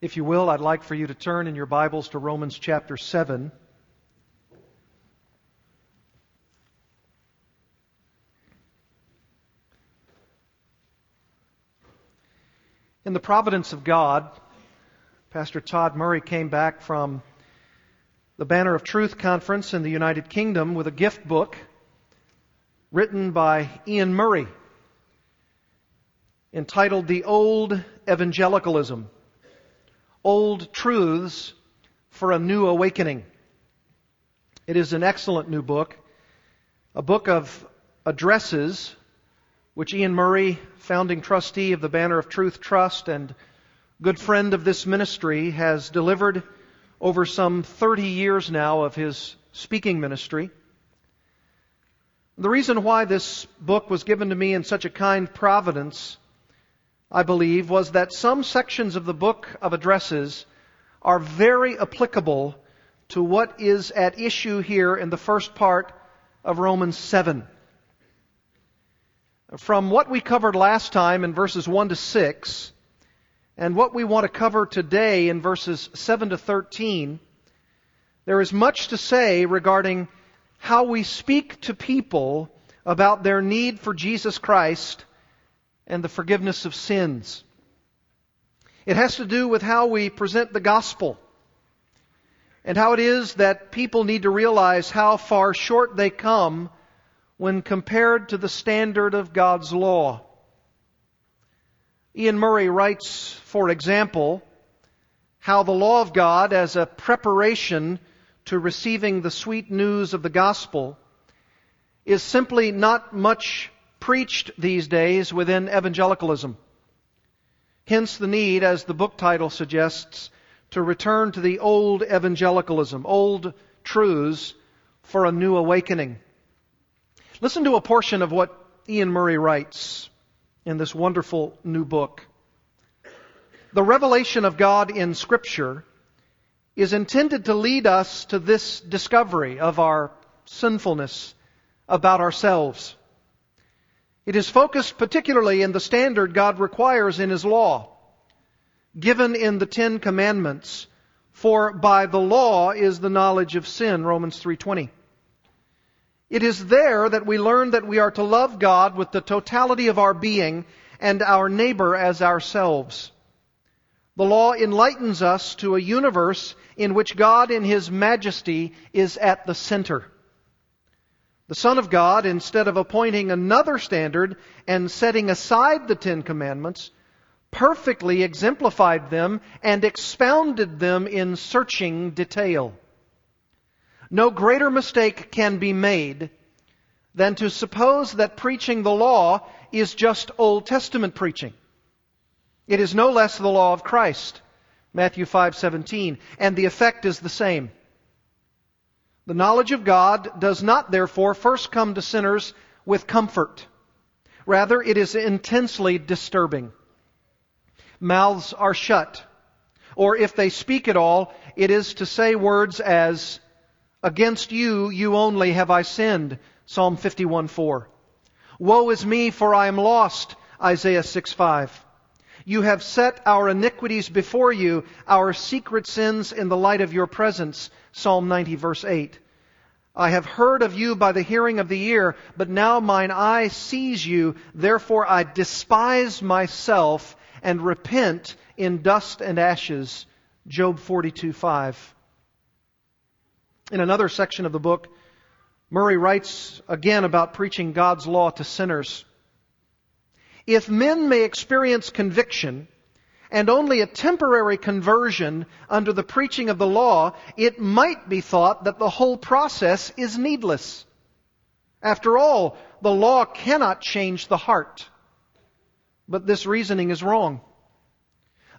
If you will, I'd like for you to turn in your Bibles to Romans chapter 7. In the providence of God, Pastor Todd Murray came back from the Banner of Truth conference in the United Kingdom with a gift book written by Iain Murray entitled The Old Evangelicalism Old Truths for a New Awakening. It is an excellent new book, a book of addresses which Iain Murray, founding trustee of the Banner of Truth Trust and good friend of this ministry, has delivered over some 30 years now of his speaking ministry. The reason why this book was given to me in such a kind providence I believe, was that some sections of the book of addresses are very applicable to what is at issue here in the first part of Romans 7. From what we covered last time in verses 1 to 6, and what we want to cover today in verses 7 to 13, there is much to say regarding how we speak to people about their need for Jesus Christ and the forgiveness of sins. It has to do with how we present the gospel and how it is that people need to realize how far short they come when compared to the standard of God's law. Iain Murray writes, for example, how the law of God, as a preparation to receiving the sweet news of the gospel, is simply not much preached these days within evangelicalism. Hence the need, as the book title suggests, to return to the old evangelicalism, old truths for a new awakening. Listen to a portion of what Iain Murray writes in this wonderful new book. The revelation of God in Scripture is intended to lead us to this discovery of our sinfulness about ourselves. It is focused particularly in the standard God requires in His law, given in the Ten Commandments, for by the law is the knowledge of sin, Romans 3.20. It is there that we learn that we are to love God with the totality of our being and our neighbor as ourselves. The law enlightens us to a universe in which God in His majesty is at the center. The Son of God, instead of appointing another standard and setting aside the Ten Commandments, perfectly exemplified them and expounded them in searching detail. No greater mistake can be made than to suppose that preaching the law is just Old Testament preaching. It is no less the law of Christ, Matthew 5:17, and the effect is the same. The knowledge of God does not, therefore, first come to sinners with comfort. Rather, it is intensely disturbing. Mouths are shut. Or if they speak at all, it is to say words as, Against you, you only have I sinned, Psalm 51:4. Woe is me, for I am lost, Isaiah 6:5. You have set our iniquities before you, our secret sins in the light of your presence. Psalm 90 verse 8. I have heard of you by the hearing of the ear, but now mine eye sees you, therefore I despise myself and repent in dust and ashes. Job 42 5. In another section of the book, Murray writes again about preaching God's law to sinners. If men may experience conviction and only a temporary conversion under the preaching of the law, it might be thought that the whole process is needless. After all, the law cannot change the heart. But this reasoning is wrong.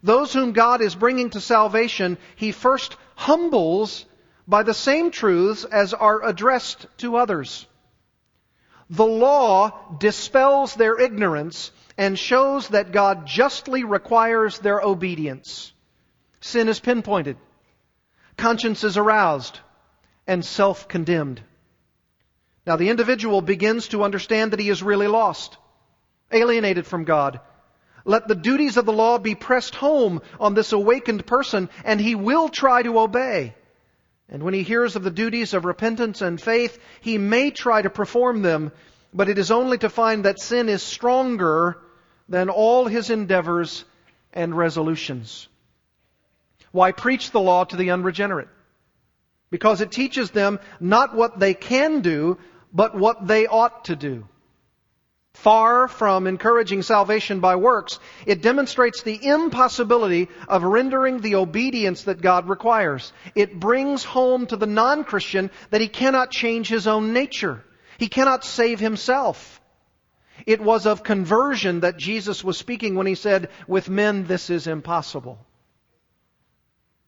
Those whom God is bringing to salvation, He first humbles by the same truths as are addressed to others. The law dispels their ignorance and shows that God justly requires their obedience. Sin is pinpointed, conscience is aroused, and self condemned. Now the individual begins to understand that he is really lost, alienated from God, Let the duties of the law be pressed home on this awakened person, and he will try to obey. And when he hears of the duties of repentance and faith, he may try to perform them, but it is only to find that sin is stronger than all his endeavors and resolutions. Why preach the law to the unregenerate? Because it teaches them not what they can do, but what they ought to do. Far from encouraging salvation by works, it demonstrates the impossibility of rendering the obedience that God requires. It brings home to the non-Christian that he cannot change his own nature. He cannot save himself. It was of conversion that Jesus was speaking when he said, with men this is impossible.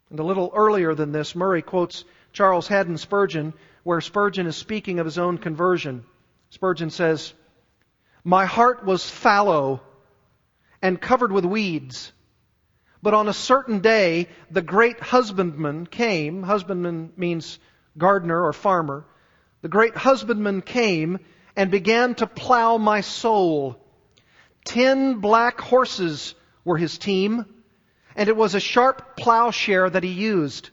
And a little earlier than this, Murray quotes Charles Haddon Spurgeon, where Spurgeon is speaking of his own conversion. Spurgeon says, my heart was fallow and covered with weeds. But on a certain day, the great husbandman came. Husbandman means gardener or farmer. The great husbandman came and began to plow my soul. Ten black horses were his team, and it was a sharp plowshare that he used,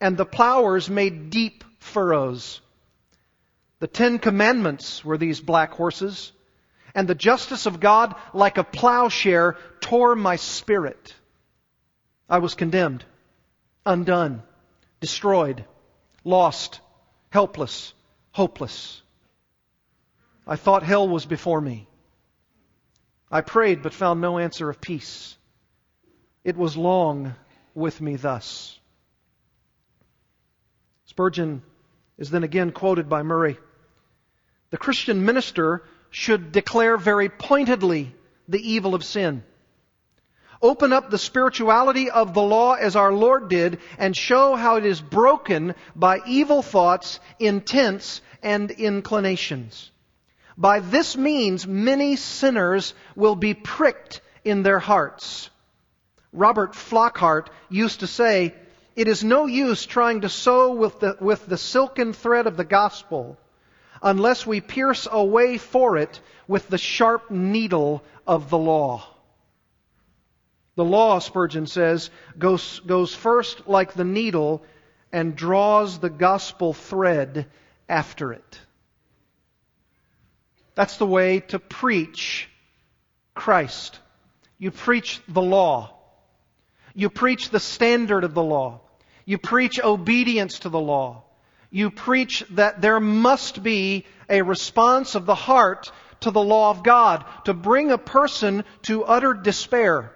and the plowers made deep furrows. The Ten Commandments were these black horses and the justice of God, like a plowshare, tore my spirit. I was condemned, undone, destroyed, lost, helpless, hopeless. I thought hell was before me. I prayed but found no answer of peace. It was long with me thus. Spurgeon is then again quoted by Murray. The Christian minister should declare very pointedly the evil of sin. Open up the spirituality of the law as our Lord did and show how it is broken by evil thoughts, intents, and inclinations. By this means, many sinners will be pricked in their hearts. Robert Flockhart used to say, it is no use trying to sew with the, with the silken thread of the gospel unless we pierce a way for it with the sharp needle of the law. The law, Spurgeon says, goes, goes first like the needle and draws the gospel thread after it. That's the way to preach Christ. You preach the law. You preach the standard of the law. You preach obedience to the law you preach that there must be a response of the heart to the law of God to bring a person to utter despair,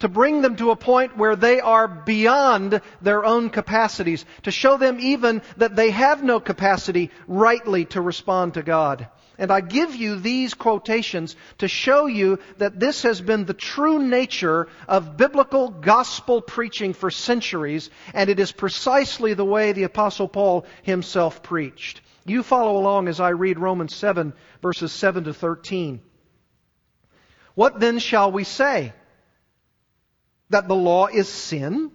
to bring them to a point where they are beyond their own capacities, to show them even that they have no capacity rightly to respond to God. And I give you these quotations to show you that this has been the true nature of biblical gospel preaching for centuries, and it is precisely the way the Apostle Paul himself preached. You follow along as I read Romans 7, verses 7 to 13. What then shall we say? That the law is sin?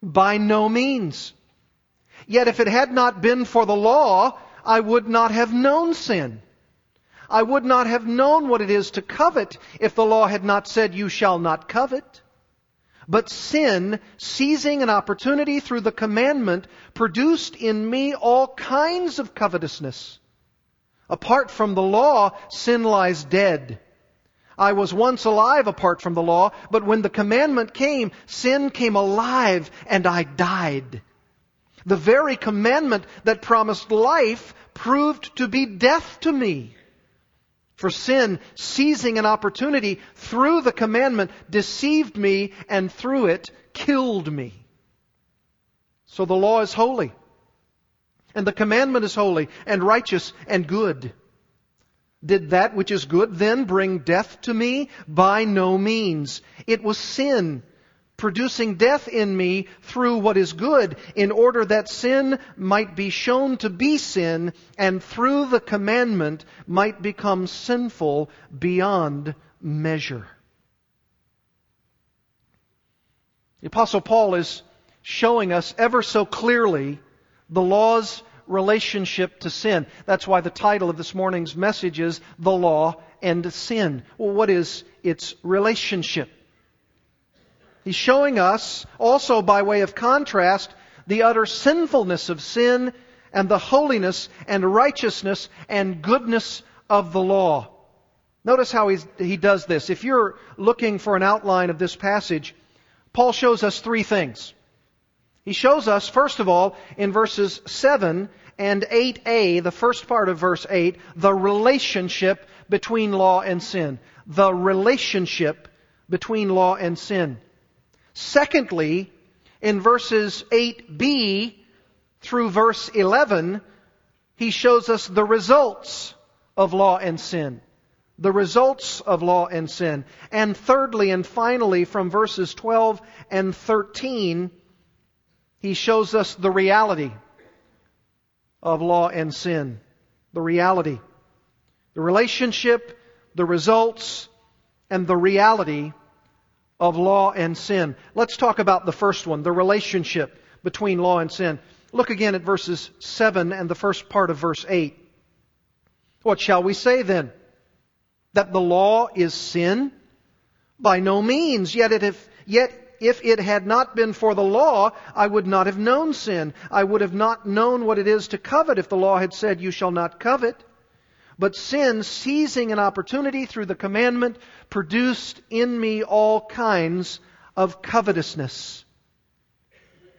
By no means. Yet if it had not been for the law, I would not have known sin. I would not have known what it is to covet if the law had not said, You shall not covet. But sin, seizing an opportunity through the commandment, produced in me all kinds of covetousness. Apart from the law, sin lies dead. I was once alive apart from the law, but when the commandment came, sin came alive and I died. The very commandment that promised life proved to be death to me. For sin, seizing an opportunity through the commandment, deceived me and through it killed me. So the law is holy. And the commandment is holy and righteous and good. Did that which is good then bring death to me? By no means. It was sin producing death in me through what is good, in order that sin might be shown to be sin, and through the commandment might become sinful beyond measure. The Apostle Paul is showing us ever so clearly the law's relationship to sin. That's why the title of this morning's message is The Law and Sin. Well, what is its relationship? He's showing us, also by way of contrast, the utter sinfulness of sin and the holiness and righteousness and goodness of the law. Notice how he does this. If you're looking for an outline of this passage, Paul shows us three things. He shows us, first of all, in verses 7 and 8a, the first part of verse 8, the relationship between law and sin. The relationship between law and sin. Secondly, in verses 8b through verse 11, he shows us the results of law and sin. The results of law and sin. And thirdly and finally, from verses 12 and 13, he shows us the reality of law and sin. The reality. The relationship, the results, and the reality of law and sin. Let's talk about the first one, the relationship between law and sin. Look again at verses 7 and the first part of verse 8. What shall we say then? That the law is sin? By no means. Yet, it if, yet if it had not been for the law, I would not have known sin. I would have not known what it is to covet if the law had said, You shall not covet. But sin, seizing an opportunity through the commandment, produced in me all kinds of covetousness.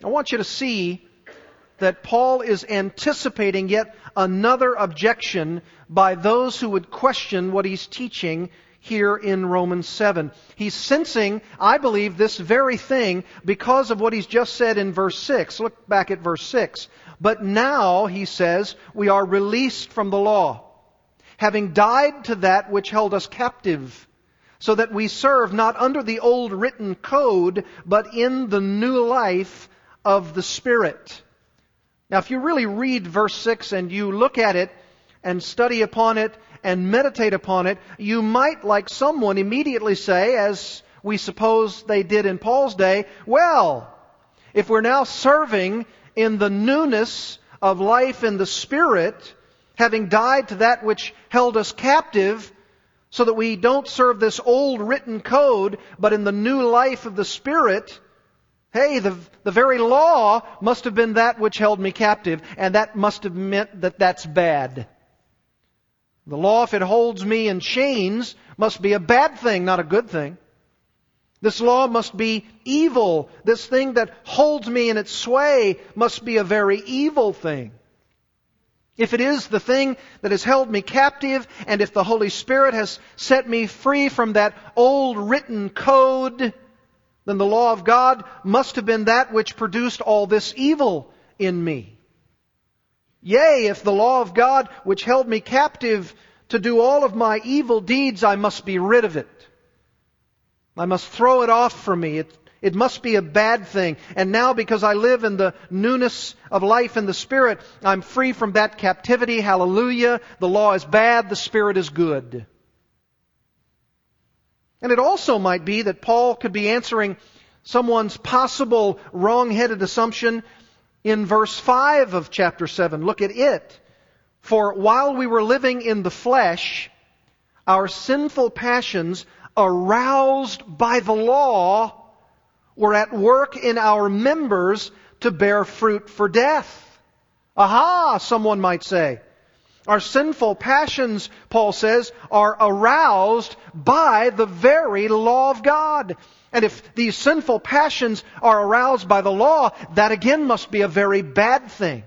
I want you to see that Paul is anticipating yet another objection by those who would question what he's teaching here in Romans 7. He's sensing, I believe, this very thing because of what he's just said in verse 6. Look back at verse 6. But now, he says, we are released from the law, having died to that which held us captive, so that we serve not under the old written code, but in the new life of the Spirit. Now, if you really read verse 6 and you look at it and study upon it and meditate upon it, you might, like someone, immediately say, as we suppose they did in Paul's day, well, if we're now serving in the newness of life in the Spirit, having died to that which held us captive, so that we don't serve this old written code, but in the new life of the Spirit, Hey, the, the very law must have been that which held me captive, and that must have meant that that's bad. The law, if it holds me in chains, must be a bad thing, not a good thing. This law must be evil. This thing that holds me in its sway must be a very evil thing. If it is the thing that has held me captive, and if the Holy Spirit has set me free from that old written code, then the law of God must have been that which produced all this evil in me. Yea, if the law of God, which held me captive to do all of my evil deeds, I must be rid of it. I must throw it off from me. It, it must be a bad thing. And now, because I live in the newness of life in the Spirit, I'm free from that captivity. Hallelujah. The law is bad, the Spirit is good. And it also might be that Paul could be answering someone's possible wrong-headed assumption in verse 5 of chapter 7. Look at it. For while we were living in the flesh, our sinful passions, aroused by the law, were at work in our members to bear fruit for death. Aha, someone might say. Our sinful passions, Paul says, are aroused by the very law of God. And if these sinful passions are aroused by the law, that again must be a very bad thing.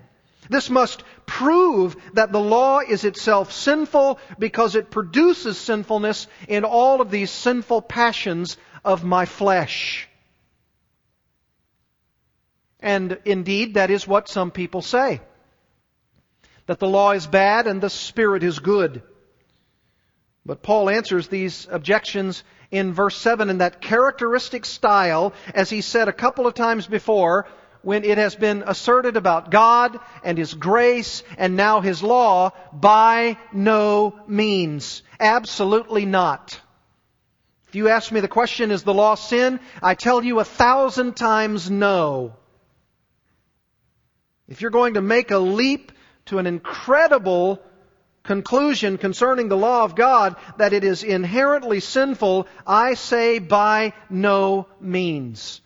This must prove that the law is itself sinful because it produces sinfulness in all of these sinful passions of my flesh. And indeed, that is what some people say that the law is bad and the Spirit is good. But Paul answers these objections in verse 7 in that characteristic style, as he said a couple of times before, when it has been asserted about God and His grace and now His law, by no means. Absolutely not. If you ask me the question, is the law sin? I tell you a thousand times no. If you're going to make a leap to an incredible conclusion concerning the law of God that it is inherently sinful, I say by no means.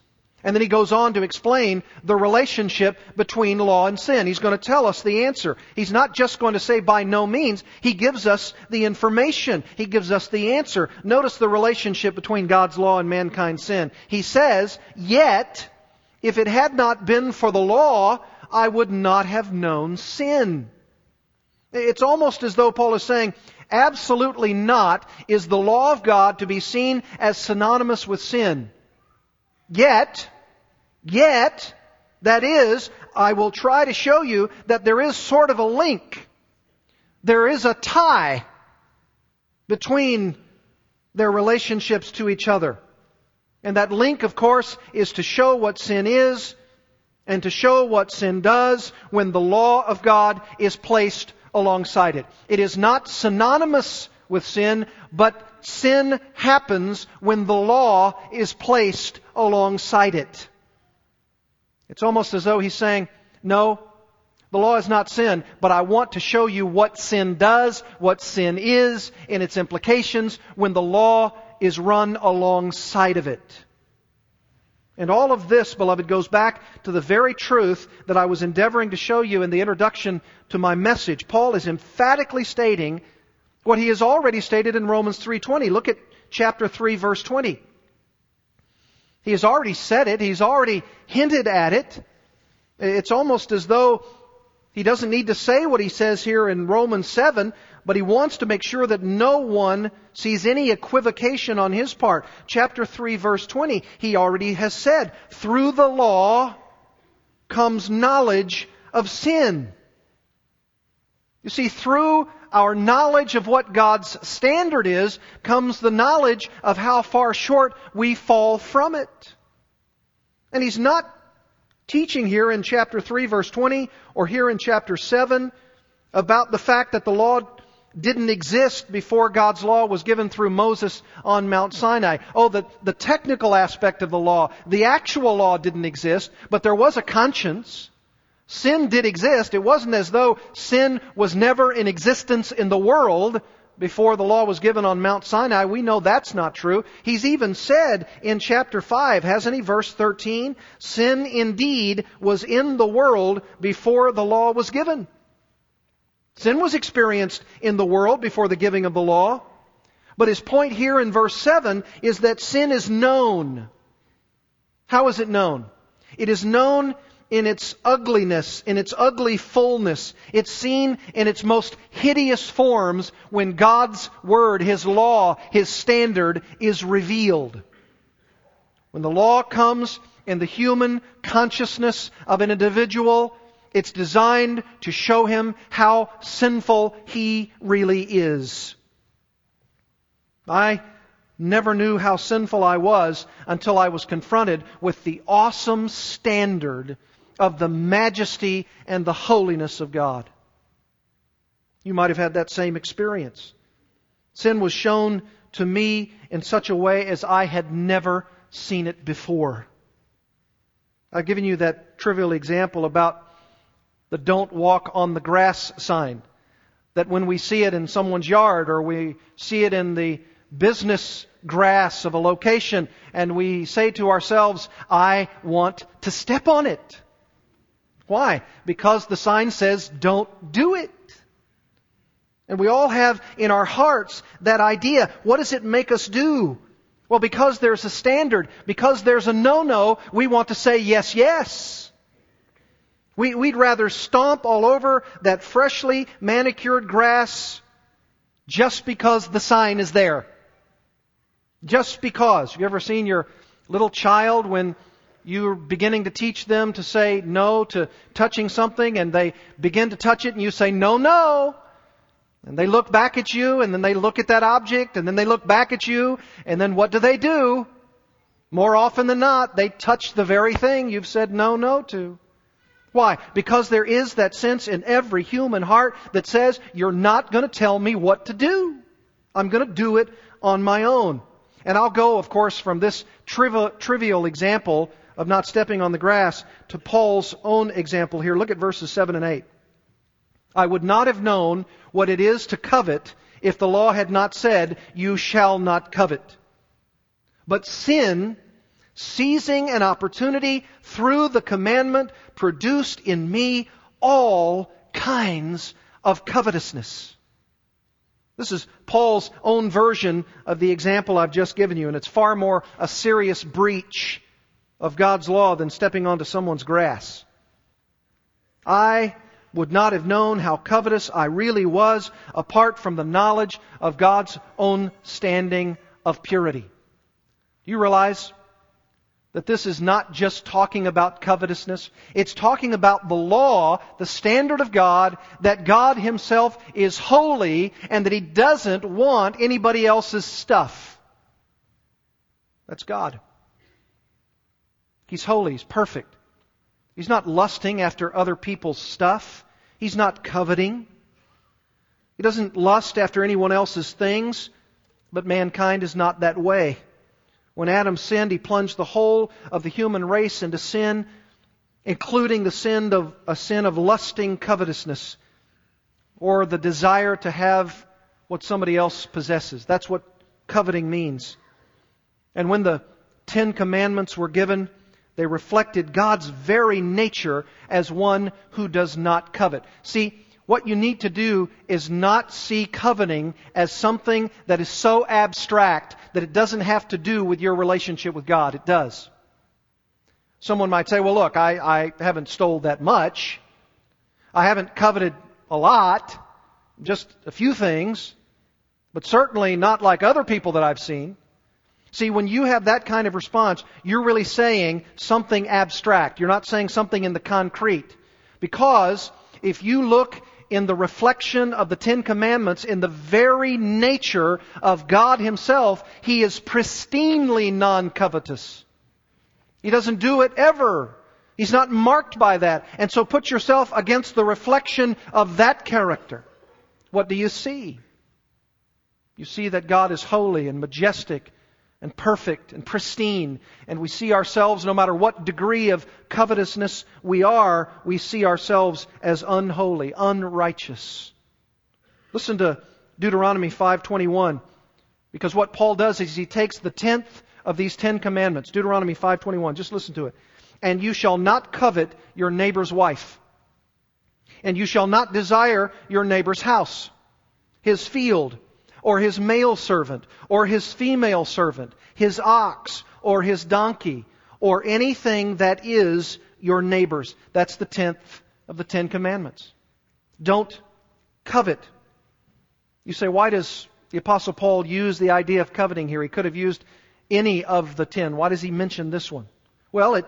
And then he goes on to explain the relationship between law and sin. He's going to tell us the answer. He's not just going to say by no means. He gives us the information. He gives us the answer. Notice the relationship between God's law and mankind's sin. He says, yet, if it had not been for the law, I would not have known sin. It's almost as though Paul is saying, absolutely not is the law of God to be seen as synonymous with sin. Yet, Yet, that is, I will try to show you that there is sort of a link. There is a tie between their relationships to each other. And that link, of course, is to show what sin is and to show what sin does when the law of God is placed alongside it. It is not synonymous with sin, but sin happens when the law is placed alongside it. It's almost as though he's saying, no, the law is not sin, but I want to show you what sin does, what sin is, and its implications when the law is run alongside of it. And all of this, beloved, goes back to the very truth that I was endeavoring to show you in the introduction to my message. Paul is emphatically stating what he has already stated in Romans 3:20. Look at chapter 3 verse 20. He has already said it. He's already hinted at it. It's almost as though he doesn't need to say what he says here in Romans 7, but he wants to make sure that no one sees any equivocation on his part. Chapter 3 verse 20, he already has said, through the law comes knowledge of sin. You see, through our knowledge of what God's standard is comes the knowledge of how far short we fall from it. And he's not teaching here in chapter 3 verse 20 or here in chapter 7 about the fact that the law didn't exist before God's law was given through Moses on Mount Sinai. Oh, the, the technical aspect of the law. The actual law didn't exist, but there was a conscience. Sin did exist. It wasn't as though sin was never in existence in the world before the law was given on Mount Sinai. We know that's not true. He's even said in chapter 5, hasn't he? Verse 13, sin indeed was in the world before the law was given. Sin was experienced in the world before the giving of the law. But his point here in verse 7 is that sin is known. How is it known? It is known in its ugliness, in its ugly fullness. It's seen in its most hideous forms when God's Word, His law, His standard is revealed. When the law comes in the human consciousness of an individual, it's designed to show him how sinful he really is. I never knew how sinful I was until I was confronted with the awesome standard of the majesty and the holiness of God. You might have had that same experience. Sin was shown to me in such a way as I had never seen it before. I've given you that trivial example about the don't walk on the grass sign. That when we see it in someone's yard or we see it in the business grass of a location and we say to ourselves, I want to step on it. Why? Because the sign says, don't do it. And we all have in our hearts that idea. What does it make us do? Well, because there's a standard, because there's a no-no, we want to say yes, yes. We, would rather stomp all over that freshly manicured grass just because the sign is there. Just because. Have you ever seen your little child when you're beginning to teach them to say no to touching something and they begin to touch it and you say no, no. And they look back at you and then they look at that object and then they look back at you and then what do they do? More often than not, they touch the very thing you've said no, no to. Why? Because there is that sense in every human heart that says, you're not going to tell me what to do. I'm going to do it on my own. And I'll go, of course, from this trivial, example of not stepping on the grass to Paul's own example here. Look at verses 7 and 8. I would not have known what it is to covet if the law had not said, You shall not covet. But sin, seizing an opportunity through the commandment, produced in me all kinds of covetousness. This is Paul's own version of the example I've just given you, and it's far more a serious breach of God's law than stepping onto someone's grass. I would not have known how covetous I really was apart from the knowledge of God's own standing of purity. Do you realize that this is not just talking about covetousness. It's talking about the law, the standard of God, that God Himself is holy and that He doesn't want anybody else's stuff. That's God. He's holy. He's perfect. He's not lusting after other people's stuff. He's not coveting. He doesn't lust after anyone else's things, but mankind is not that way. When Adam sinned, he plunged the whole of the human race into sin, including the sin of a sin of lusting covetousness or the desire to have what somebody else possesses. That's what coveting means. And when the Ten Commandments were given, they reflected God's very nature as one who does not covet. See, what you need to do is not see coveting as something that is so abstract that it doesn't have to do with your relationship with God. It does. Someone might say, well, look, I, I haven't stole that much. I haven't coveted a lot, just a few things, but certainly not like other people that I've seen. See, when you have that kind of response, you're really saying something abstract. You're not saying something in the concrete. Because if you look in the reflection of the Ten Commandments, in the very nature of God Himself, He is pristinely non covetous. He doesn't do it ever. He's not marked by that. And so put yourself against the reflection of that character. What do you see? You see that God is holy and majestic and perfect and pristine. And we see ourselves, no matter what degree of covetousness we are, we see ourselves as unholy, unrighteous. Listen to Deuteronomy 5:21 because what Paul does is he takes the tenth of these 10 commandments, Deuteronomy 5:21, just listen to it. And you shall not covet your neighbor's wife. And you shall not desire your neighbor's house, his field, or his male servant, or his female servant, his ox, or his donkey, or anything that is your neighbor's. That's the tenth of the Ten Commandments. Don't covet. You say, why does the Apostle Paul use the idea of coveting here? He could have used any of the ten. Why does he mention this one? Well, it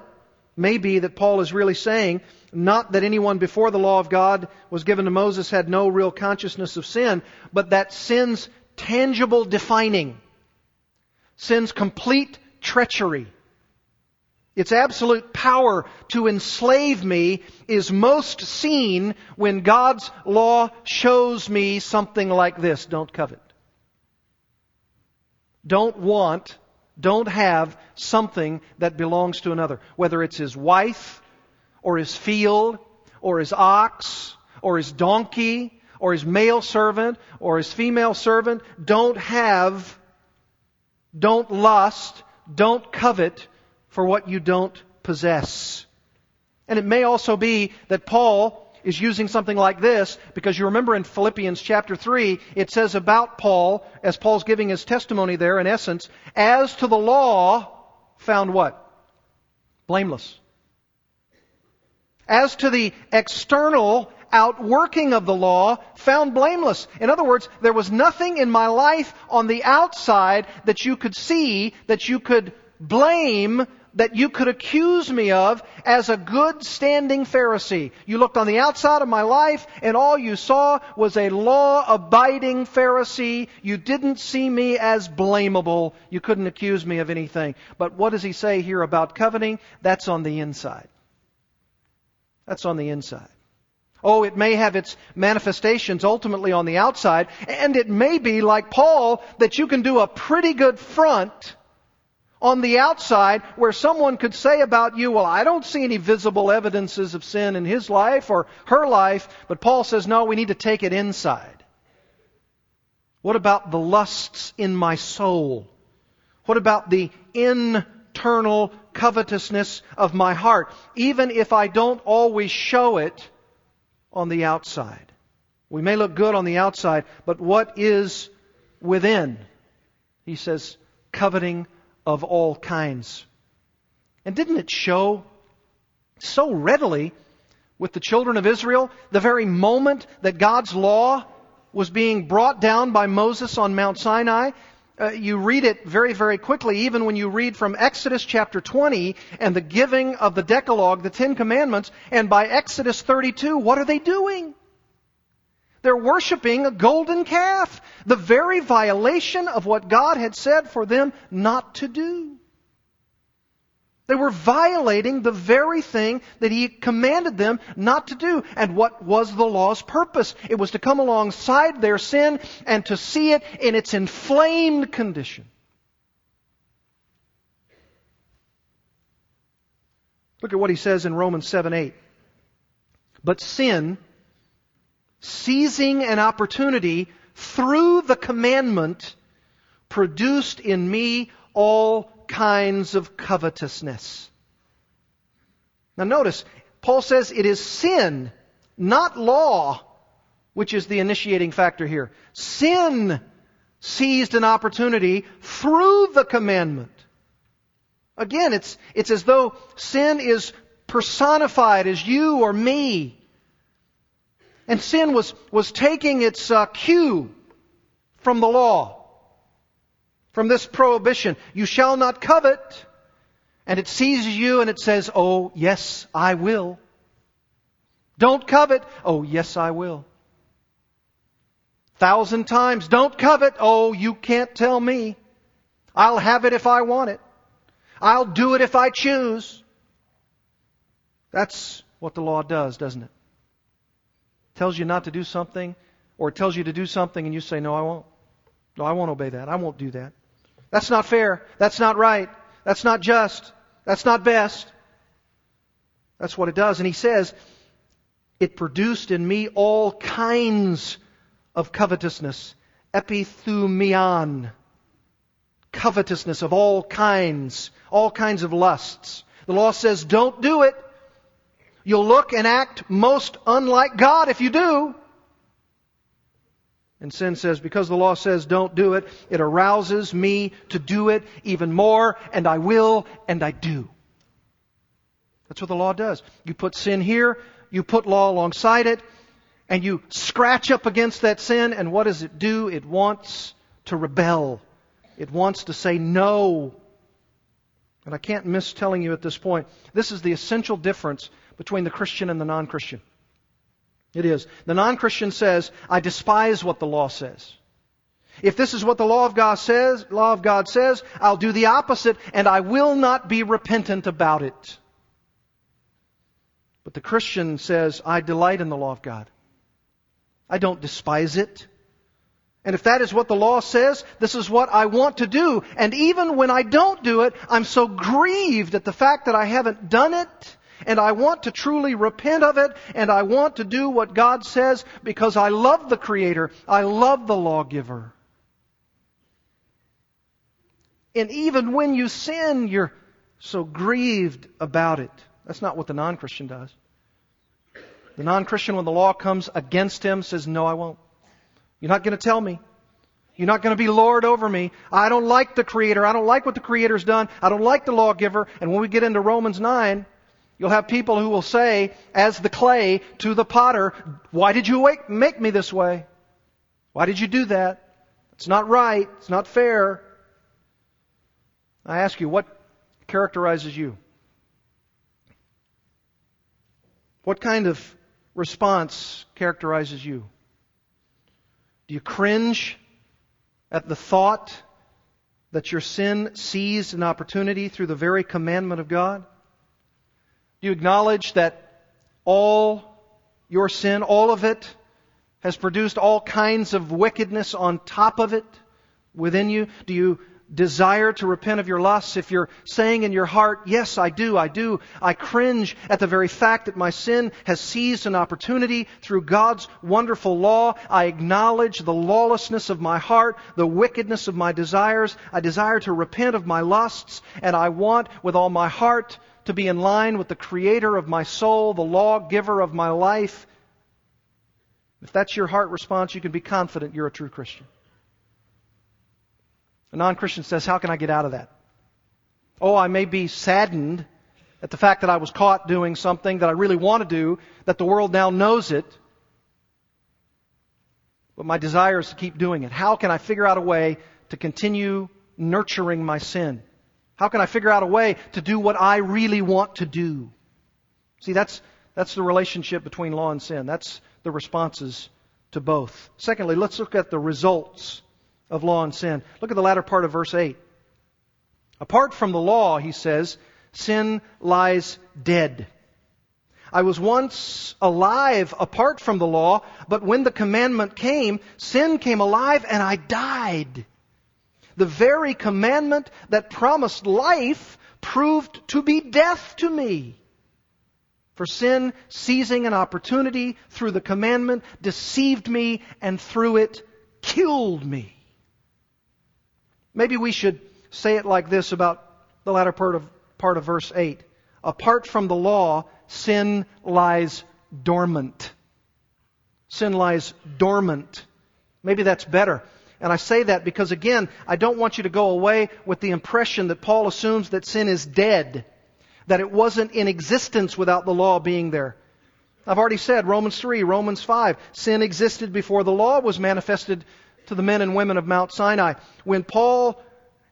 may be that Paul is really saying not that anyone before the law of God was given to Moses had no real consciousness of sin, but that sin's tangible defining, sin's complete treachery. Its absolute power to enslave me is most seen when God's law shows me something like this. Don't covet. Don't want, don't have something that belongs to another. Whether it's his wife, or his field, or his ox, or his donkey, or his male servant or his female servant don't have, don't lust, don't covet for what you don't possess. And it may also be that Paul is using something like this because you remember in Philippians chapter 3, it says about Paul, as Paul's giving his testimony there in essence, as to the law, found what? Blameless. As to the external outworking of the law found blameless. In other words, there was nothing in my life on the outside that you could see, that you could blame, that you could accuse me of as a good standing Pharisee. You looked on the outside of my life and all you saw was a law abiding Pharisee. You didn't see me as blamable. You couldn't accuse me of anything. But what does he say here about coveting? That's on the inside. That's on the inside. Oh, it may have its manifestations ultimately on the outside, and it may be like Paul that you can do a pretty good front on the outside where someone could say about you, well, I don't see any visible evidences of sin in his life or her life, but Paul says, no, we need to take it inside. What about the lusts in my soul? What about the internal covetousness of my heart, even if I don't always show it on the outside? We may look good on the outside, but what is within? He says, coveting of all kinds. And didn't it show so readily with the children of Israel the very moment that God's law was being brought down by Moses on Mount Sinai? Uh, you read it very, very quickly, even when you read from Exodus chapter 20 and the giving of the Decalogue, the Ten Commandments, and by Exodus 32, what are they doing? They're worshiping a golden calf. The very violation of what God had said for them not to do. They were violating the very thing that He commanded them not to do. And what was the law's purpose? It was to come alongside their sin and to see it in its inflamed condition. Look at what he says in Romans 7 8. But sin, seizing an opportunity through the commandment, produced in me all kinds of covetousness. Now notice, Paul says it is sin, not law, which is the initiating factor here. Sin seized an opportunity through the commandment. Again, it's, it's as though sin is personified as you or me. And sin was, was taking its uh, cue from the law, from this prohibition. You shall not covet. And it seizes you and it says, Oh, yes, I will. Don't covet. Oh, yes, I will. Thousand times, don't covet. Oh, you can't tell me. I'll have it if I want it. I'll do it if I choose. That's what the law does, doesn't it? tells you not to do something, or it tells you to do something and you say, No, I won't. No, I won't obey that. I won't do that. That's not fair. That's not right. That's not just. That's not best. That's what it does. And he says, It produced in me all kinds of covetousness. Epithumion. Covetousness of all kinds. All kinds of lusts. The law says, Don't do it. You'll look and act most unlike God if you do. And sin says, because the law says don't do it, it arouses me to do it even more, and I will, and I do. That's what the law does. You put sin here, you put law alongside it, and you scratch up against that sin, and what does it do? It wants to rebel. It wants to say no. And I can't miss telling you at this point, this is the essential difference between the Christian and the non Christian. It is. The non Christian says, I despise what the law says. If this is what the law of God says, law of God says, I'll do the opposite and I will not be repentant about it. But the Christian says, I delight in the law of God. I don't despise it. And if that is what the law says, this is what I want to do. And even when I don't do it, I'm so grieved at the fact that I haven't done it and I want to truly repent of it, and I want to do what God says because I love the Creator. I love the lawgiver. And even when you sin, you're so grieved about it. That's not what the non Christian does. The non Christian, when the law comes against him, says, No, I won't. You're not going to tell me. You're not going to be Lord over me. I don't like the Creator. I don't like what the Creator's done. I don't like the lawgiver. And when we get into Romans 9, You'll have people who will say, as the clay to the potter, Why did you make me this way? Why did you do that? It's not right. It's not fair. I ask you, what characterizes you? What kind of response characterizes you? Do you cringe at the thought that your sin seized an opportunity through the very commandment of God? Do you acknowledge that all your sin, all of it, has produced all kinds of wickedness on top of it within you? Do you desire to repent of your lusts, if you're saying in your heart, yes, I do, I do, I cringe at the very fact that my sin has seized an opportunity through God's wonderful law, I acknowledge the lawlessness of my heart, the wickedness of my desires, I desire to repent of my lusts, and I want with all my heart to be in line with the creator of my soul, the lawgiver of my life. If that's your heart response, you can be confident you're a true Christian. A non Christian says, How can I get out of that? Oh, I may be saddened at the fact that I was caught doing something that I really want to do, that the world now knows it. But my desire is to keep doing it. How can I figure out a way to continue nurturing my sin? How can I figure out a way to do what I really want to do? See, that's, that's the relationship between law and sin. That's the responses to both. Secondly, let's look at the results of law and sin. Look at the latter part of verse 8. Apart from the law, he says, sin lies dead. I was once alive apart from the law, but when the commandment came, sin came alive and I died. The very commandment that promised life proved to be death to me. For sin, seizing an opportunity through the commandment, deceived me and through it killed me. Maybe we should say it like this about the latter part of, part of verse 8. Apart from the law, sin lies dormant. Sin lies dormant. Maybe that's better. And I say that because again, I don't want you to go away with the impression that Paul assumes that sin is dead, that it wasn't in existence without the law being there. I've already said Romans 3, Romans 5, sin existed before the law was manifested to the men and women of Mount Sinai. When Paul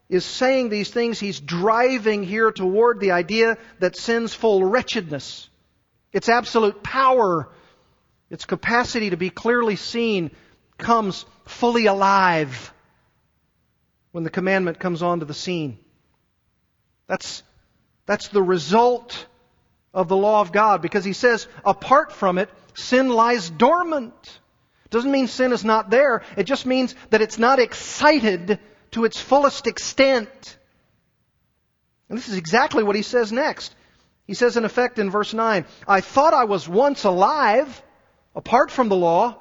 is saying these things, he's driving here toward the idea that sin's full wretchedness, its absolute power, its capacity to be clearly seen, comes fully alive when the commandment comes onto the scene. That's, that's the result of the law of God because he says, apart from it, sin lies dormant. Doesn't mean sin is not there. It just means that it's not excited to its fullest extent. And this is exactly what he says next. He says, in effect, in verse 9, I thought I was once alive apart from the law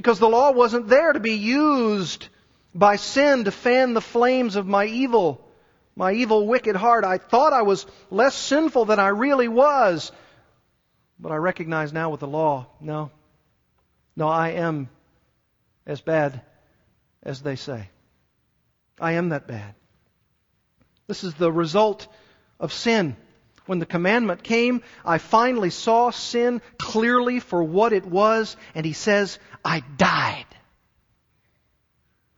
because the law wasn't there to be used by sin to fan the flames of my evil, my evil, wicked heart. I thought I was less sinful than I really was. But I recognize now with the law, no, no, I am as bad as they say. I am that bad. This is the result of sin. When the commandment came, I finally saw sin clearly for what it was, and he says, I died.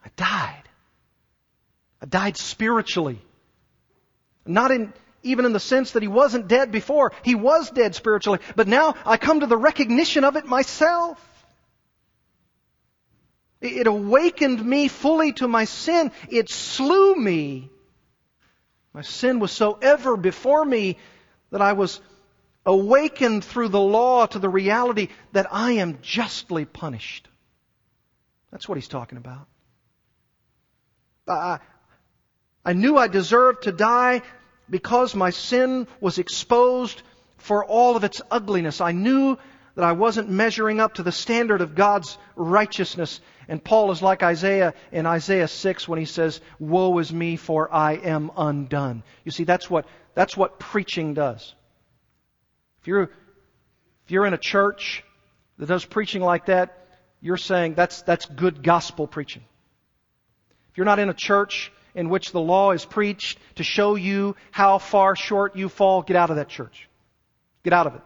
I died. I died spiritually. Not in, even in the sense that he wasn't dead before. He was dead spiritually. But now I come to the recognition of it myself. It awakened me fully to my sin. It slew me. My sin was so ever before me that I was awakened through the law to the reality that I am justly punished. That's what he's talking about. I, I knew I deserved to die because my sin was exposed for all of its ugliness. I knew that I wasn't measuring up to the standard of God's righteousness. And Paul is like Isaiah in Isaiah 6 when he says, Woe is me, for I am undone. You see, that's what, that's what preaching does. If you're, if you're in a church that does preaching like that, you're saying that's, that's good gospel preaching. If you're not in a church in which the law is preached to show you how far short you fall, get out of that church. Get out of it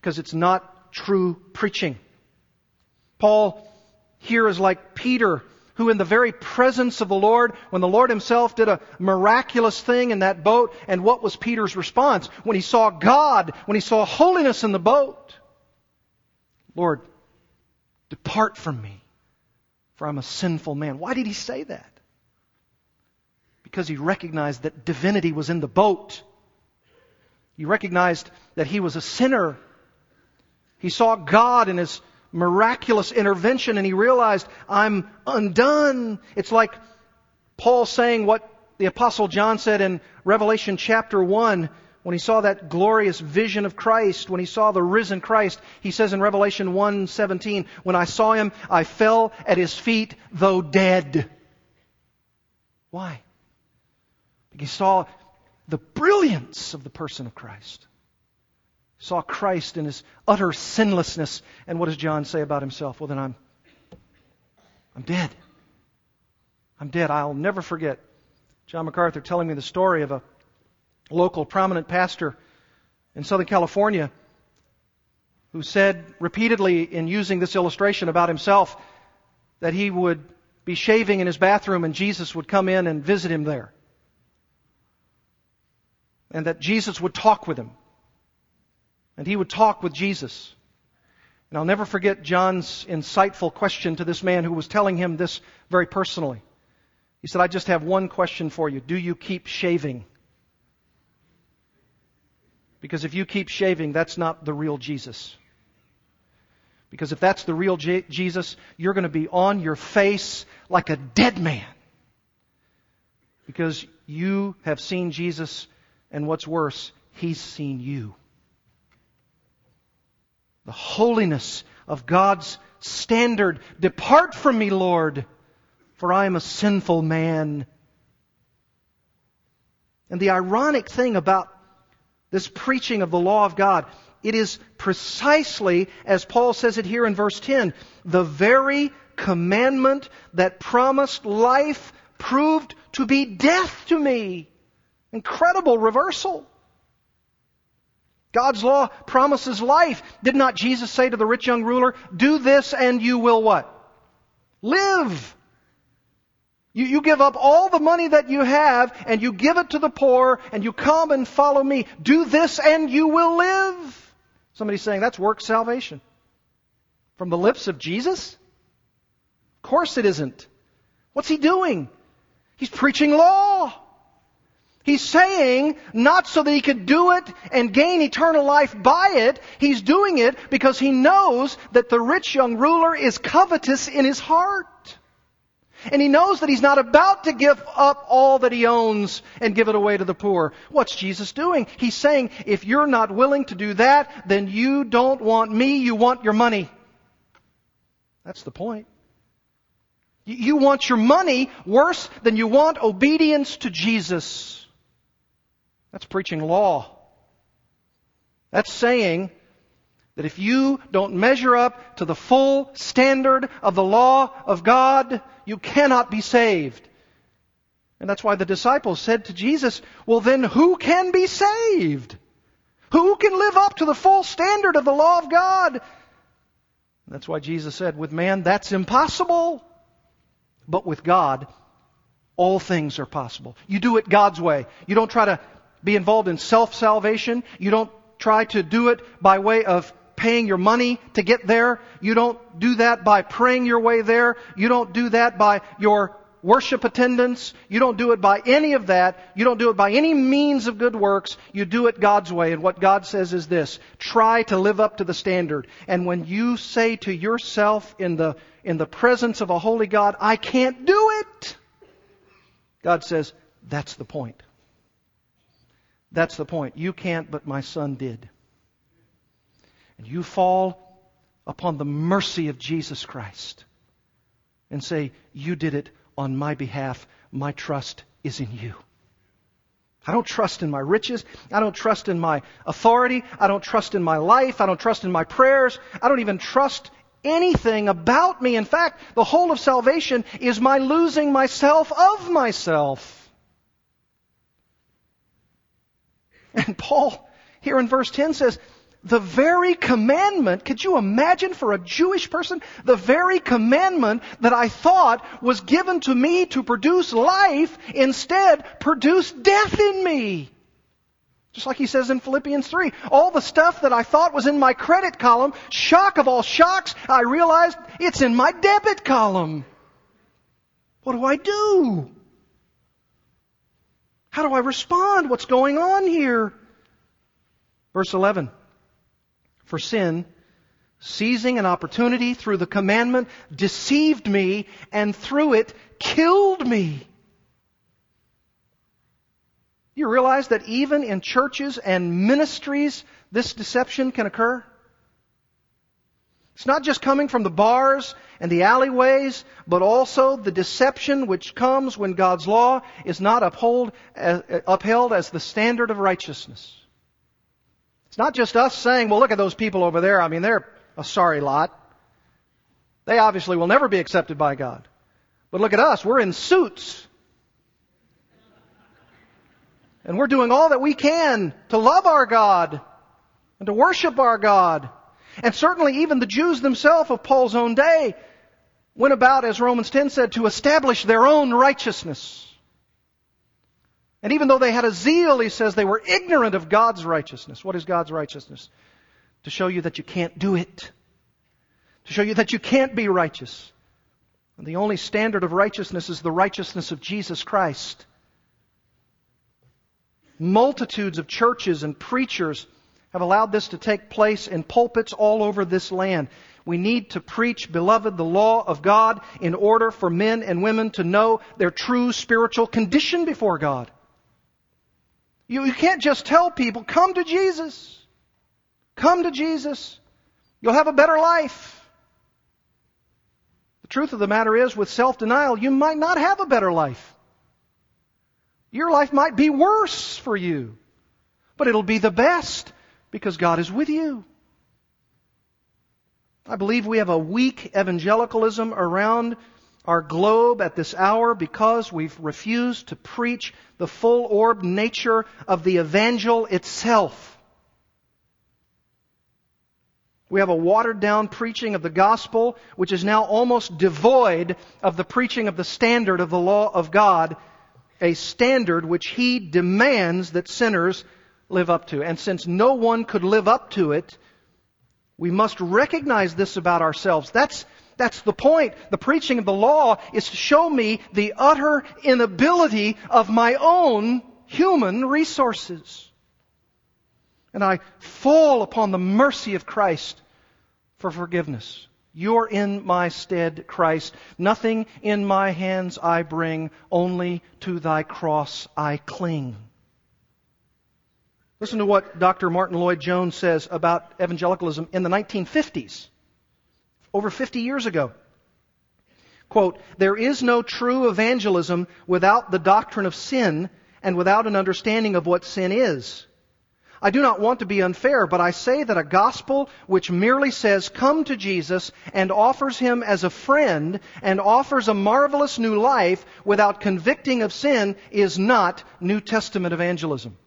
because it's not true preaching. Paul here is like Peter, who in the very presence of the Lord, when the Lord himself did a miraculous thing in that boat, and what was Peter's response? When he saw God, when he saw holiness in the boat. Lord, depart from me, for I'm a sinful man. Why did he say that? Because he recognized that divinity was in the boat. He recognized that he was a sinner he saw God in His miraculous intervention and he realized, I'm undone. It's like Paul saying what the apostle John said in Revelation chapter 1 when he saw that glorious vision of Christ, when he saw the risen Christ, he says in Revelation 1:17, "When I saw him, I fell at his feet though dead." Why? Because he saw the brilliance of the person of Christ. Saw Christ in his utter sinlessness. And what does John say about himself? Well, then I'm I'm dead. I'm dead. I'll never forget John MacArthur telling me the story of a local prominent pastor in Southern California who said repeatedly in using this illustration about himself that he would be shaving in his bathroom and Jesus would come in and visit him there. And that Jesus would talk with him. And he would talk with Jesus. And I'll never forget John's insightful question to this man who was telling him this very personally. He said, I just have one question for you. Do you keep shaving? Because if you keep shaving, that's not the real Jesus. Because if that's the real J- Jesus, you're going to be on your face like a dead man. Because you have seen Jesus, and what's worse, he's seen you. The holiness of God's standard. Depart from me, Lord for I am a sinful man. And the ironic thing about this preaching of the law of God, it is precisely, as Paul says it here in verse 10, the very commandment that promised life proved to be death to me. Incredible reversal. God's law promises life. Did not Jesus say to the rich young ruler, do this and you will what? Live. You, you give up all the money that you have and you give it to the poor and you come and follow me. Do this and you will live. Somebody's saying that's work salvation. From the lips of Jesus? Of course it isn't. What's he doing? He's preaching law. He's saying not so that he could do it and gain eternal life by it. He's doing it because he knows that the rich young ruler is covetous in his heart. And he knows that he's not about to give up all that he owns and give it away to the poor. What's Jesus doing? He's saying, if you're not willing to do that, then you don't want me, you want your money. That's the point. You want your money worse than you want obedience to Jesus. That's preaching law. That's saying that if you don't measure up to the full standard of the law of God, you cannot be saved. And that's why the disciples said to Jesus, well then who can be saved? Who can live up to the full standard of the law of God? That's why Jesus said, with man that's impossible. But with God, all things are possible. You do it God's way. You don't try to be involved in self-salvation. You don't try to do it by way of paying your money to get there. You don't do that by praying your way there. You don't do that by your worship attendance. You don't do it by any of that. You don't do it by any means of good works. You do it God's way. And what God says is this. Try to live up to the standard. And when you say to yourself in the, in the presence of a holy God, I can't do it, God says, that's the point. That's the point. You can't, but my son did and you fall upon the mercy of Jesus Christ and say, You did it on my behalf. My trust is in you. I don't trust in my riches. I don't trust in my authority. I don't trust in my life. I don't trust in my prayers. I don't even trust anything about me. In fact, the whole of salvation is my losing myself of myself. And Paul, here in verse 10 says, the very commandment, could you imagine for a Jewish person, the very commandment that I thought was given to me to produce life instead produced death in me. Just like he says in Philippians 3. All the stuff that I thought was in my credit column, shock of all shocks, I realized it's in my debit column. What do I do? How do I respond? What's going on here? Verse 11. For sin, seizing an opportunity through the commandment, deceived me and through it killed me. You realize that even in churches and ministries, this deception can occur? It's not just coming from the bars and the alleyways, but also the deception which comes when God's law is not uphold, uh, upheld as the standard of righteousness. It's not just us saying, well, look at those people over there. I mean, they're a sorry lot. They obviously will never be accepted by God. But look at us. We're in suits. And we're doing all that we can to love our God and to worship our God. And certainly even the Jews themselves of Paul's own day went about, as Romans 10 said, to establish their own righteousness. And even though they had a zeal, he says, they were ignorant of God's righteousness. What is God's righteousness? To show you that you can't do it. To show you that you can't be righteous. And the only standard of righteousness is the righteousness of Jesus Christ. Multitudes of churches and preachers have allowed this to take place in pulpits all over this land. We need to preach, beloved, the law of God in order for men and women to know their true spiritual condition before God. You, you can't just tell people, come to Jesus. Come to Jesus. You'll have a better life. The truth of the matter is, with self denial, you might not have a better life. Your life might be worse for you, but it'll be the best because God is with you. I believe we have a weak evangelicalism around our globe at this hour because we've refused to preach the full orb nature of the evangel itself. We have a watered down preaching of the gospel, which is now almost devoid of the preaching of the standard of the law of God, a standard which He demands that sinners live up to. And since no one could live up to it, we must recognize this about ourselves. That's, that's the point. The preaching of the law is to show me the utter inability of my own human resources. And I fall upon the mercy of Christ for forgiveness. You're in my stead, Christ. Nothing in my hands I bring, only to thy cross I cling. Listen to what Dr. Martyn Lloyd-Jones says about evangelicalism in the 1950s, over 50 years ago. Quote, there is no true evangelism without the doctrine of sin and without an understanding of what sin is. I do not want to be unfair, but I say that a gospel which merely says, come to Jesus and offers him as a friend and offers a marvelous new life without convicting of sin is not New Testament evangelism.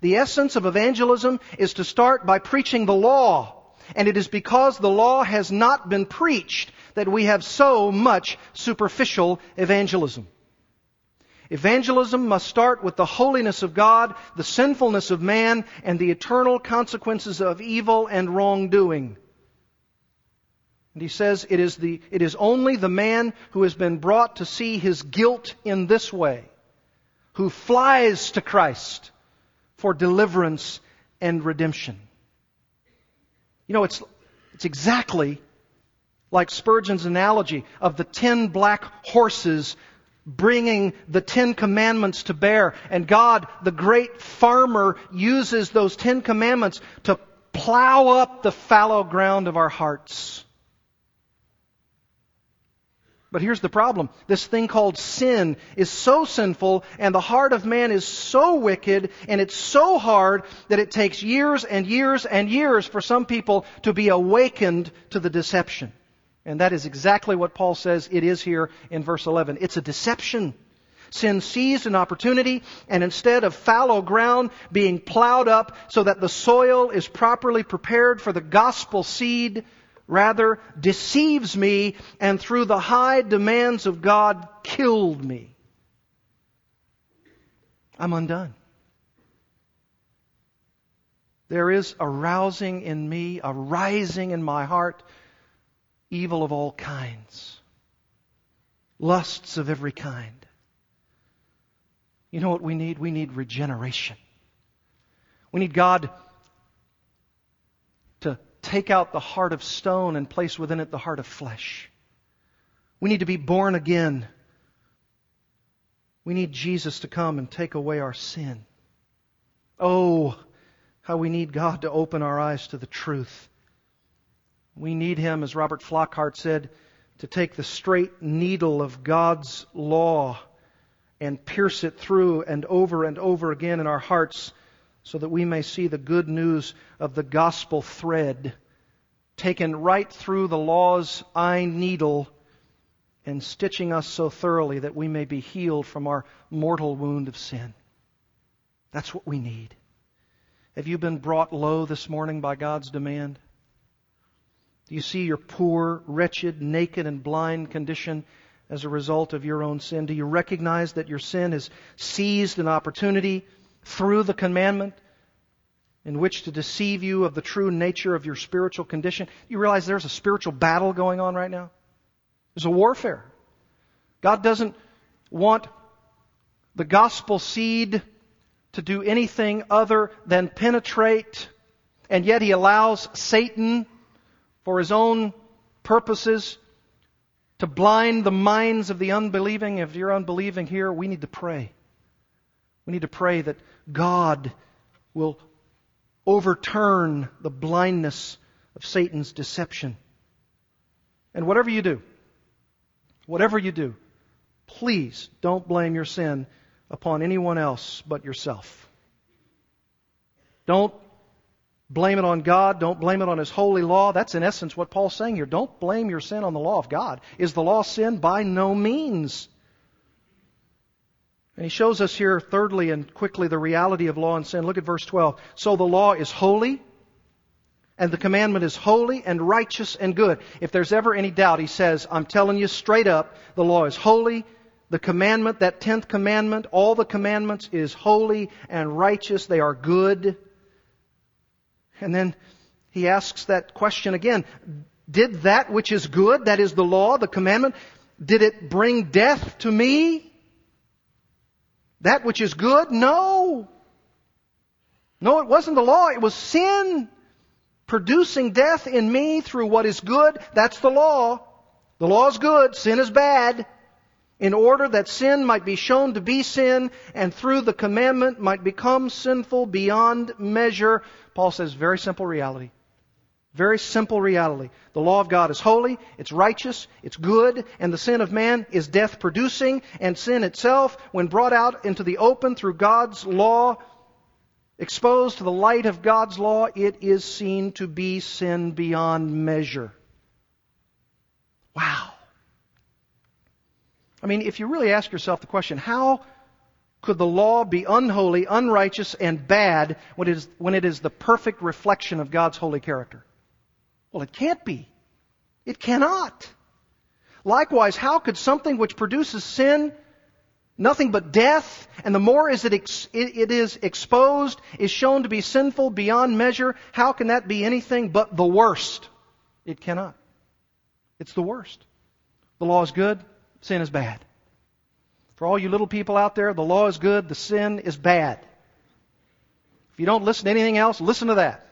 The essence of evangelism is to start by preaching the law. And it is because the law has not been preached that we have so much superficial evangelism. Evangelism must start with the holiness of God, the sinfulness of man, and the eternal consequences of evil and wrongdoing. And he says it is, the, it is only the man who has been brought to see his guilt in this way, who flies to Christ, for deliverance and redemption. You know, it's, it's exactly like Spurgeon's analogy of the ten black horses bringing the Ten Commandments to bear. And God, the great farmer, uses those Ten Commandments to plow up the fallow ground of our hearts. But here's the problem. This thing called sin is so sinful and the heart of man is so wicked and it's so hard that it takes years and years and years for some people to be awakened to the deception. And that is exactly what Paul says it is here in verse 11. It's a deception. Sin seized an opportunity and instead of fallow ground being plowed up so that the soil is properly prepared for the gospel seed, rather deceives me and through the high demands of God killed me. I'm undone. There is a rousing in me, a rising in my heart, evil of all kinds, lusts of every kind. You know what we need? We need regeneration. We need God take out the heart of stone and place within it the heart of flesh. We need to be born again. We need Jesus to come and take away our sin. Oh, how we need God to open our eyes to the truth. We need Him, as Robert Flockhart said, to take the straight needle of God's law and pierce it through and over and over again in our hearts so that we may see the good news of the gospel thread taken right through the law's eye needle and stitching us so thoroughly that we may be healed from our mortal wound of sin. That's what we need. Have you been brought low this morning by God's demand? Do you see your poor, wretched, naked, and blind condition as a result of your own sin? Do you recognize that your sin has seized an opportunity through the commandment in which to deceive you of the true nature of your spiritual condition? You realize there's a spiritual battle going on right now? There's a warfare. God doesn't want the gospel seed to do anything other than penetrate, and yet He allows Satan for his own purposes to blind the minds of the unbelieving. If you're unbelieving here, we need to pray. We need to pray that God will overturn the blindness of Satan's deception. And whatever you do, whatever you do, please don't blame your sin upon anyone else but yourself. Don't blame it on God. Don't blame it on His holy law. That's in essence what Paul's saying here. Don't blame your sin on the law of God. Is the law sin? By no means. And he shows us here, thirdly and quickly, the reality of law and sin. Look at verse 12. So the law is holy, and the commandment is holy and righteous and good. If there's ever any doubt, he says, I'm telling you straight up, the law is holy. The commandment, that tenth commandment, all the commandments is holy and righteous. They are good. And then he asks that question again. Did that which is good, that is the law, the commandment, did it bring death to me? That which is good? No. No, it wasn't the law. It was sin producing death in me through what is good. That's the law. The law is good. Sin is bad. In order that sin might be shown to be sin and through the commandment might become sinful beyond measure. Paul says very simple reality. Very simple reality. The law of God is holy, it's righteous, it's good, and the sin of man is death producing, and sin itself, when brought out into the open through God's law, exposed to the light of God's law, it is seen to be sin beyond measure. Wow. I mean, if you really ask yourself the question, how could the law be unholy, unrighteous, and bad when it is, when it is the perfect reflection of God's holy character? Well, it can't be. It cannot. Likewise, how could something which produces sin, nothing but death, and the more is it, ex- it is exposed, is shown to be sinful beyond measure, how can that be anything but the worst? It cannot. It's the worst. The law is good, sin is bad. For all you little people out there, the law is good, the sin is bad. If you don't listen to anything else, listen to that.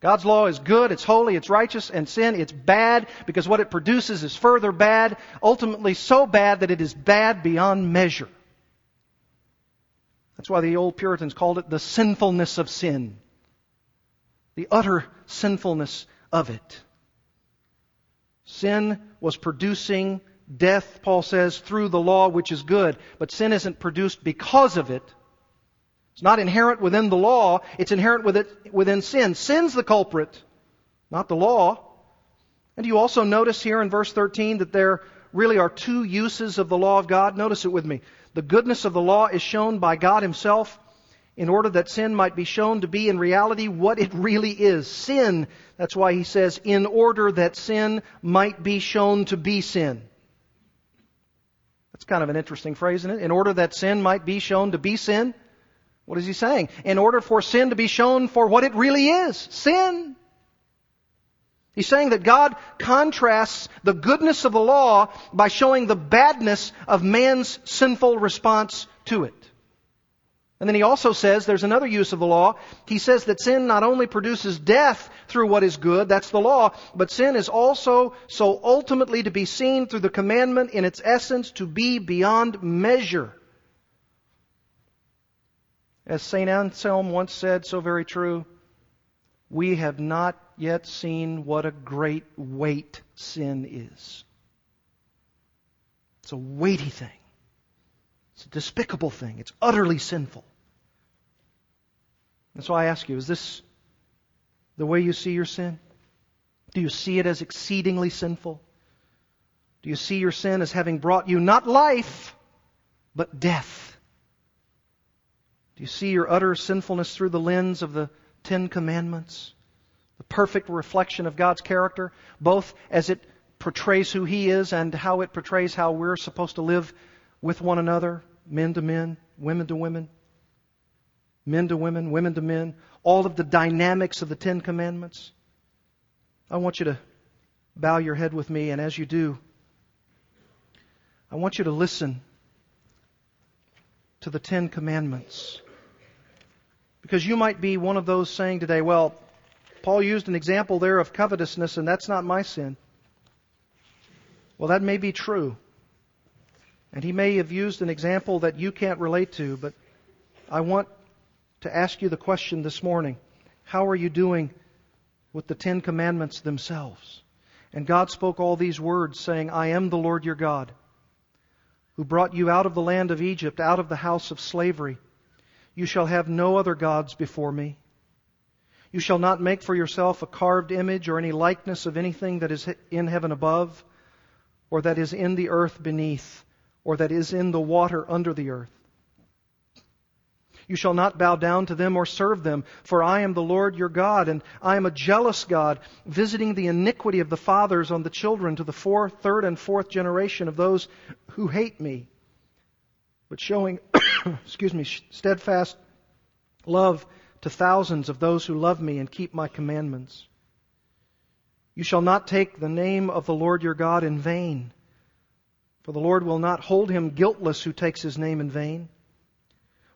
God's law is good, it's holy, it's righteous, and sin, it's bad because what it produces is further bad, ultimately so bad that it is bad beyond measure. That's why the old Puritans called it the sinfulness of sin. The utter sinfulness of it. Sin was producing death, Paul says, through the law which is good. But sin isn't produced because of it. It's not inherent within the law, it's inherent within sin. Sin's the culprit, not the law. And you also notice here in verse 13 that there really are two uses of the law of God. Notice it with me. The goodness of the law is shown by God Himself in order that sin might be shown to be in reality what it really is. Sin. That's why He says, in order that sin might be shown to be sin. That's kind of an interesting phrase, isn't it? In order that sin might be shown to be sin. What is he saying? In order for sin to be shown for what it really is sin. He's saying that God contrasts the goodness of the law by showing the badness of man's sinful response to it. And then he also says there's another use of the law. He says that sin not only produces death through what is good, that's the law, but sin is also so ultimately to be seen through the commandment in its essence to be beyond measure. As St. Anselm once said, so very true, we have not yet seen what a great weight sin is. It's a weighty thing. It's a despicable thing. It's utterly sinful. And so I ask you, is this the way you see your sin? Do you see it as exceedingly sinful? Do you see your sin as having brought you not life, but death? Do you see your utter sinfulness through the lens of the Ten Commandments? The perfect reflection of God's character, both as it portrays who He is and how it portrays how we're supposed to live with one another, men to men, women to women, men to women, women to men, all of the dynamics of the Ten Commandments. I want you to bow your head with me, and as you do, I want you to listen to the Ten Commandments. Because you might be one of those saying today, well, Paul used an example there of covetousness, and that's not my sin. Well, that may be true. And he may have used an example that you can't relate to, but I want to ask you the question this morning How are you doing with the Ten Commandments themselves? And God spoke all these words, saying, I am the Lord your God who brought you out of the land of Egypt, out of the house of slavery. You shall have no other gods before me. You shall not make for yourself a carved image or any likeness of anything that is in heaven above, or that is in the earth beneath, or that is in the water under the earth. You shall not bow down to them or serve them, for I am the Lord your God, and I am a jealous God, visiting the iniquity of the fathers on the children to the fourth, third, and fourth generation of those who hate me, but showing, excuse me, steadfast love to thousands of those who love me and keep my commandments. You shall not take the name of the Lord your God in vain, for the Lord will not hold him guiltless who takes his name in vain.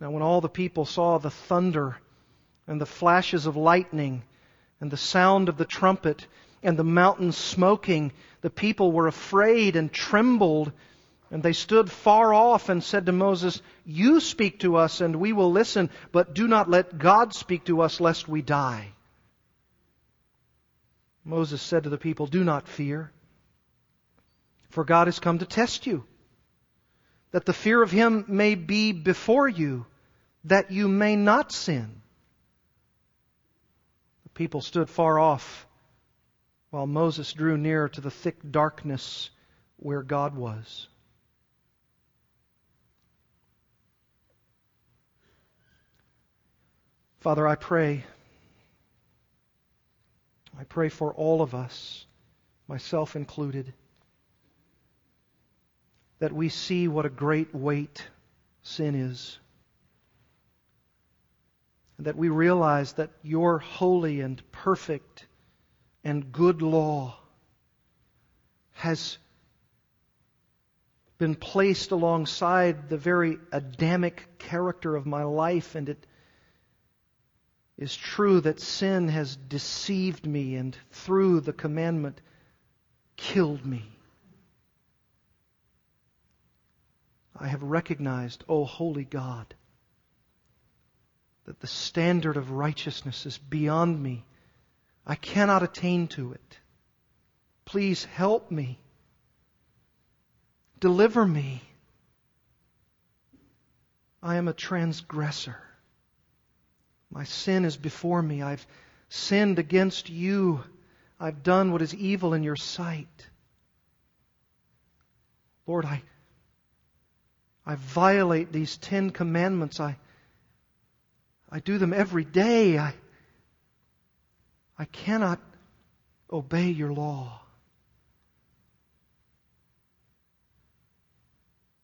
Now, when all the people saw the thunder and the flashes of lightning and the sound of the trumpet and the mountain smoking, the people were afraid and trembled. And they stood far off and said to Moses, You speak to us and we will listen, but do not let God speak to us lest we die. Moses said to the people, Do not fear, for God has come to test you, that the fear of him may be before you, that you may not sin. The people stood far off while Moses drew near to the thick darkness where God was. Father, I pray. I pray for all of us, myself included, that we see what a great weight sin is and that we realize that your holy and perfect and good law has been placed alongside the very Adamic character of my life, and it is true that sin has deceived me and through the commandment killed me. I have recognized, O oh, holy God, that the standard of righteousness is beyond me. I cannot attain to it. Please help me. Deliver me. I am a transgressor. My sin is before me. I've sinned against you. I've done what is evil in your sight. Lord, I, I violate these Ten Commandments. I, I do them every day. I, I cannot obey your law.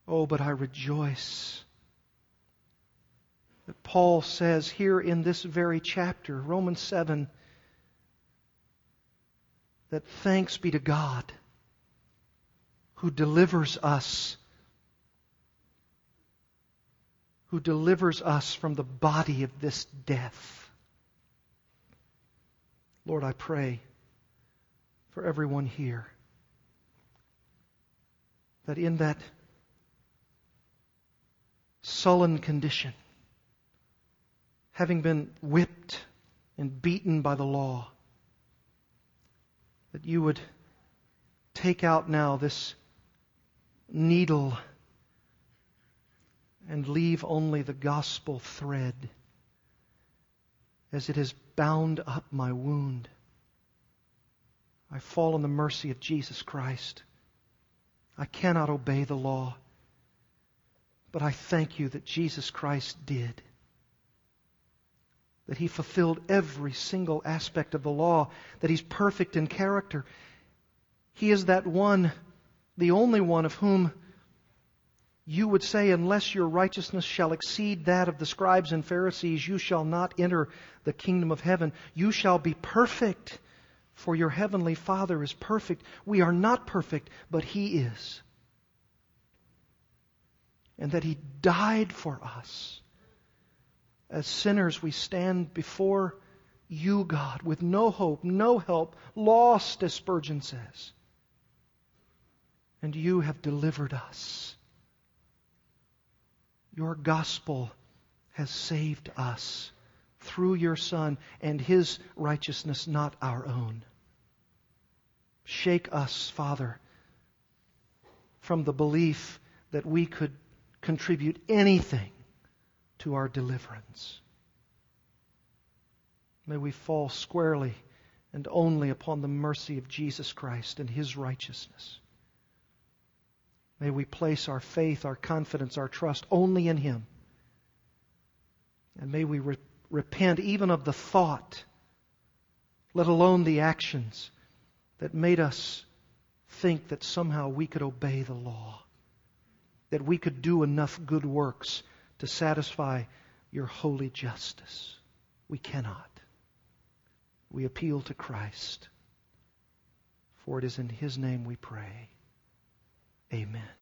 Oh, but I rejoice that Paul says here in this very chapter, Romans 7, that thanks be to God who delivers us, who delivers us from the body of this death. Lord, I pray for everyone here that in that sullen condition, having been whipped and beaten by the law, that you would take out now this needle and leave only the gospel thread as it has bound up my wound. I fall on the mercy of Jesus Christ. I cannot obey the law, but I thank you that Jesus Christ did that he fulfilled every single aspect of the law, that he's perfect in character. He is that one, the only one of whom you would say, unless your righteousness shall exceed that of the scribes and Pharisees, you shall not enter the kingdom of heaven. You shall be perfect, for your heavenly Father is perfect. We are not perfect, but he is. And that he died for us as sinners, we stand before you, God, with no hope, no help, lost, as Spurgeon says. And you have delivered us. Your gospel has saved us through your Son and his righteousness, not our own. Shake us, Father, from the belief that we could contribute anything to our deliverance. May we fall squarely and only upon the mercy of Jesus Christ and His righteousness. May we place our faith, our confidence, our trust only in Him. And may we re- repent even of the thought, let alone the actions, that made us think that somehow we could obey the law, that we could do enough good works to satisfy your holy justice. We cannot. We appeal to Christ. For it is in His name we pray. Amen.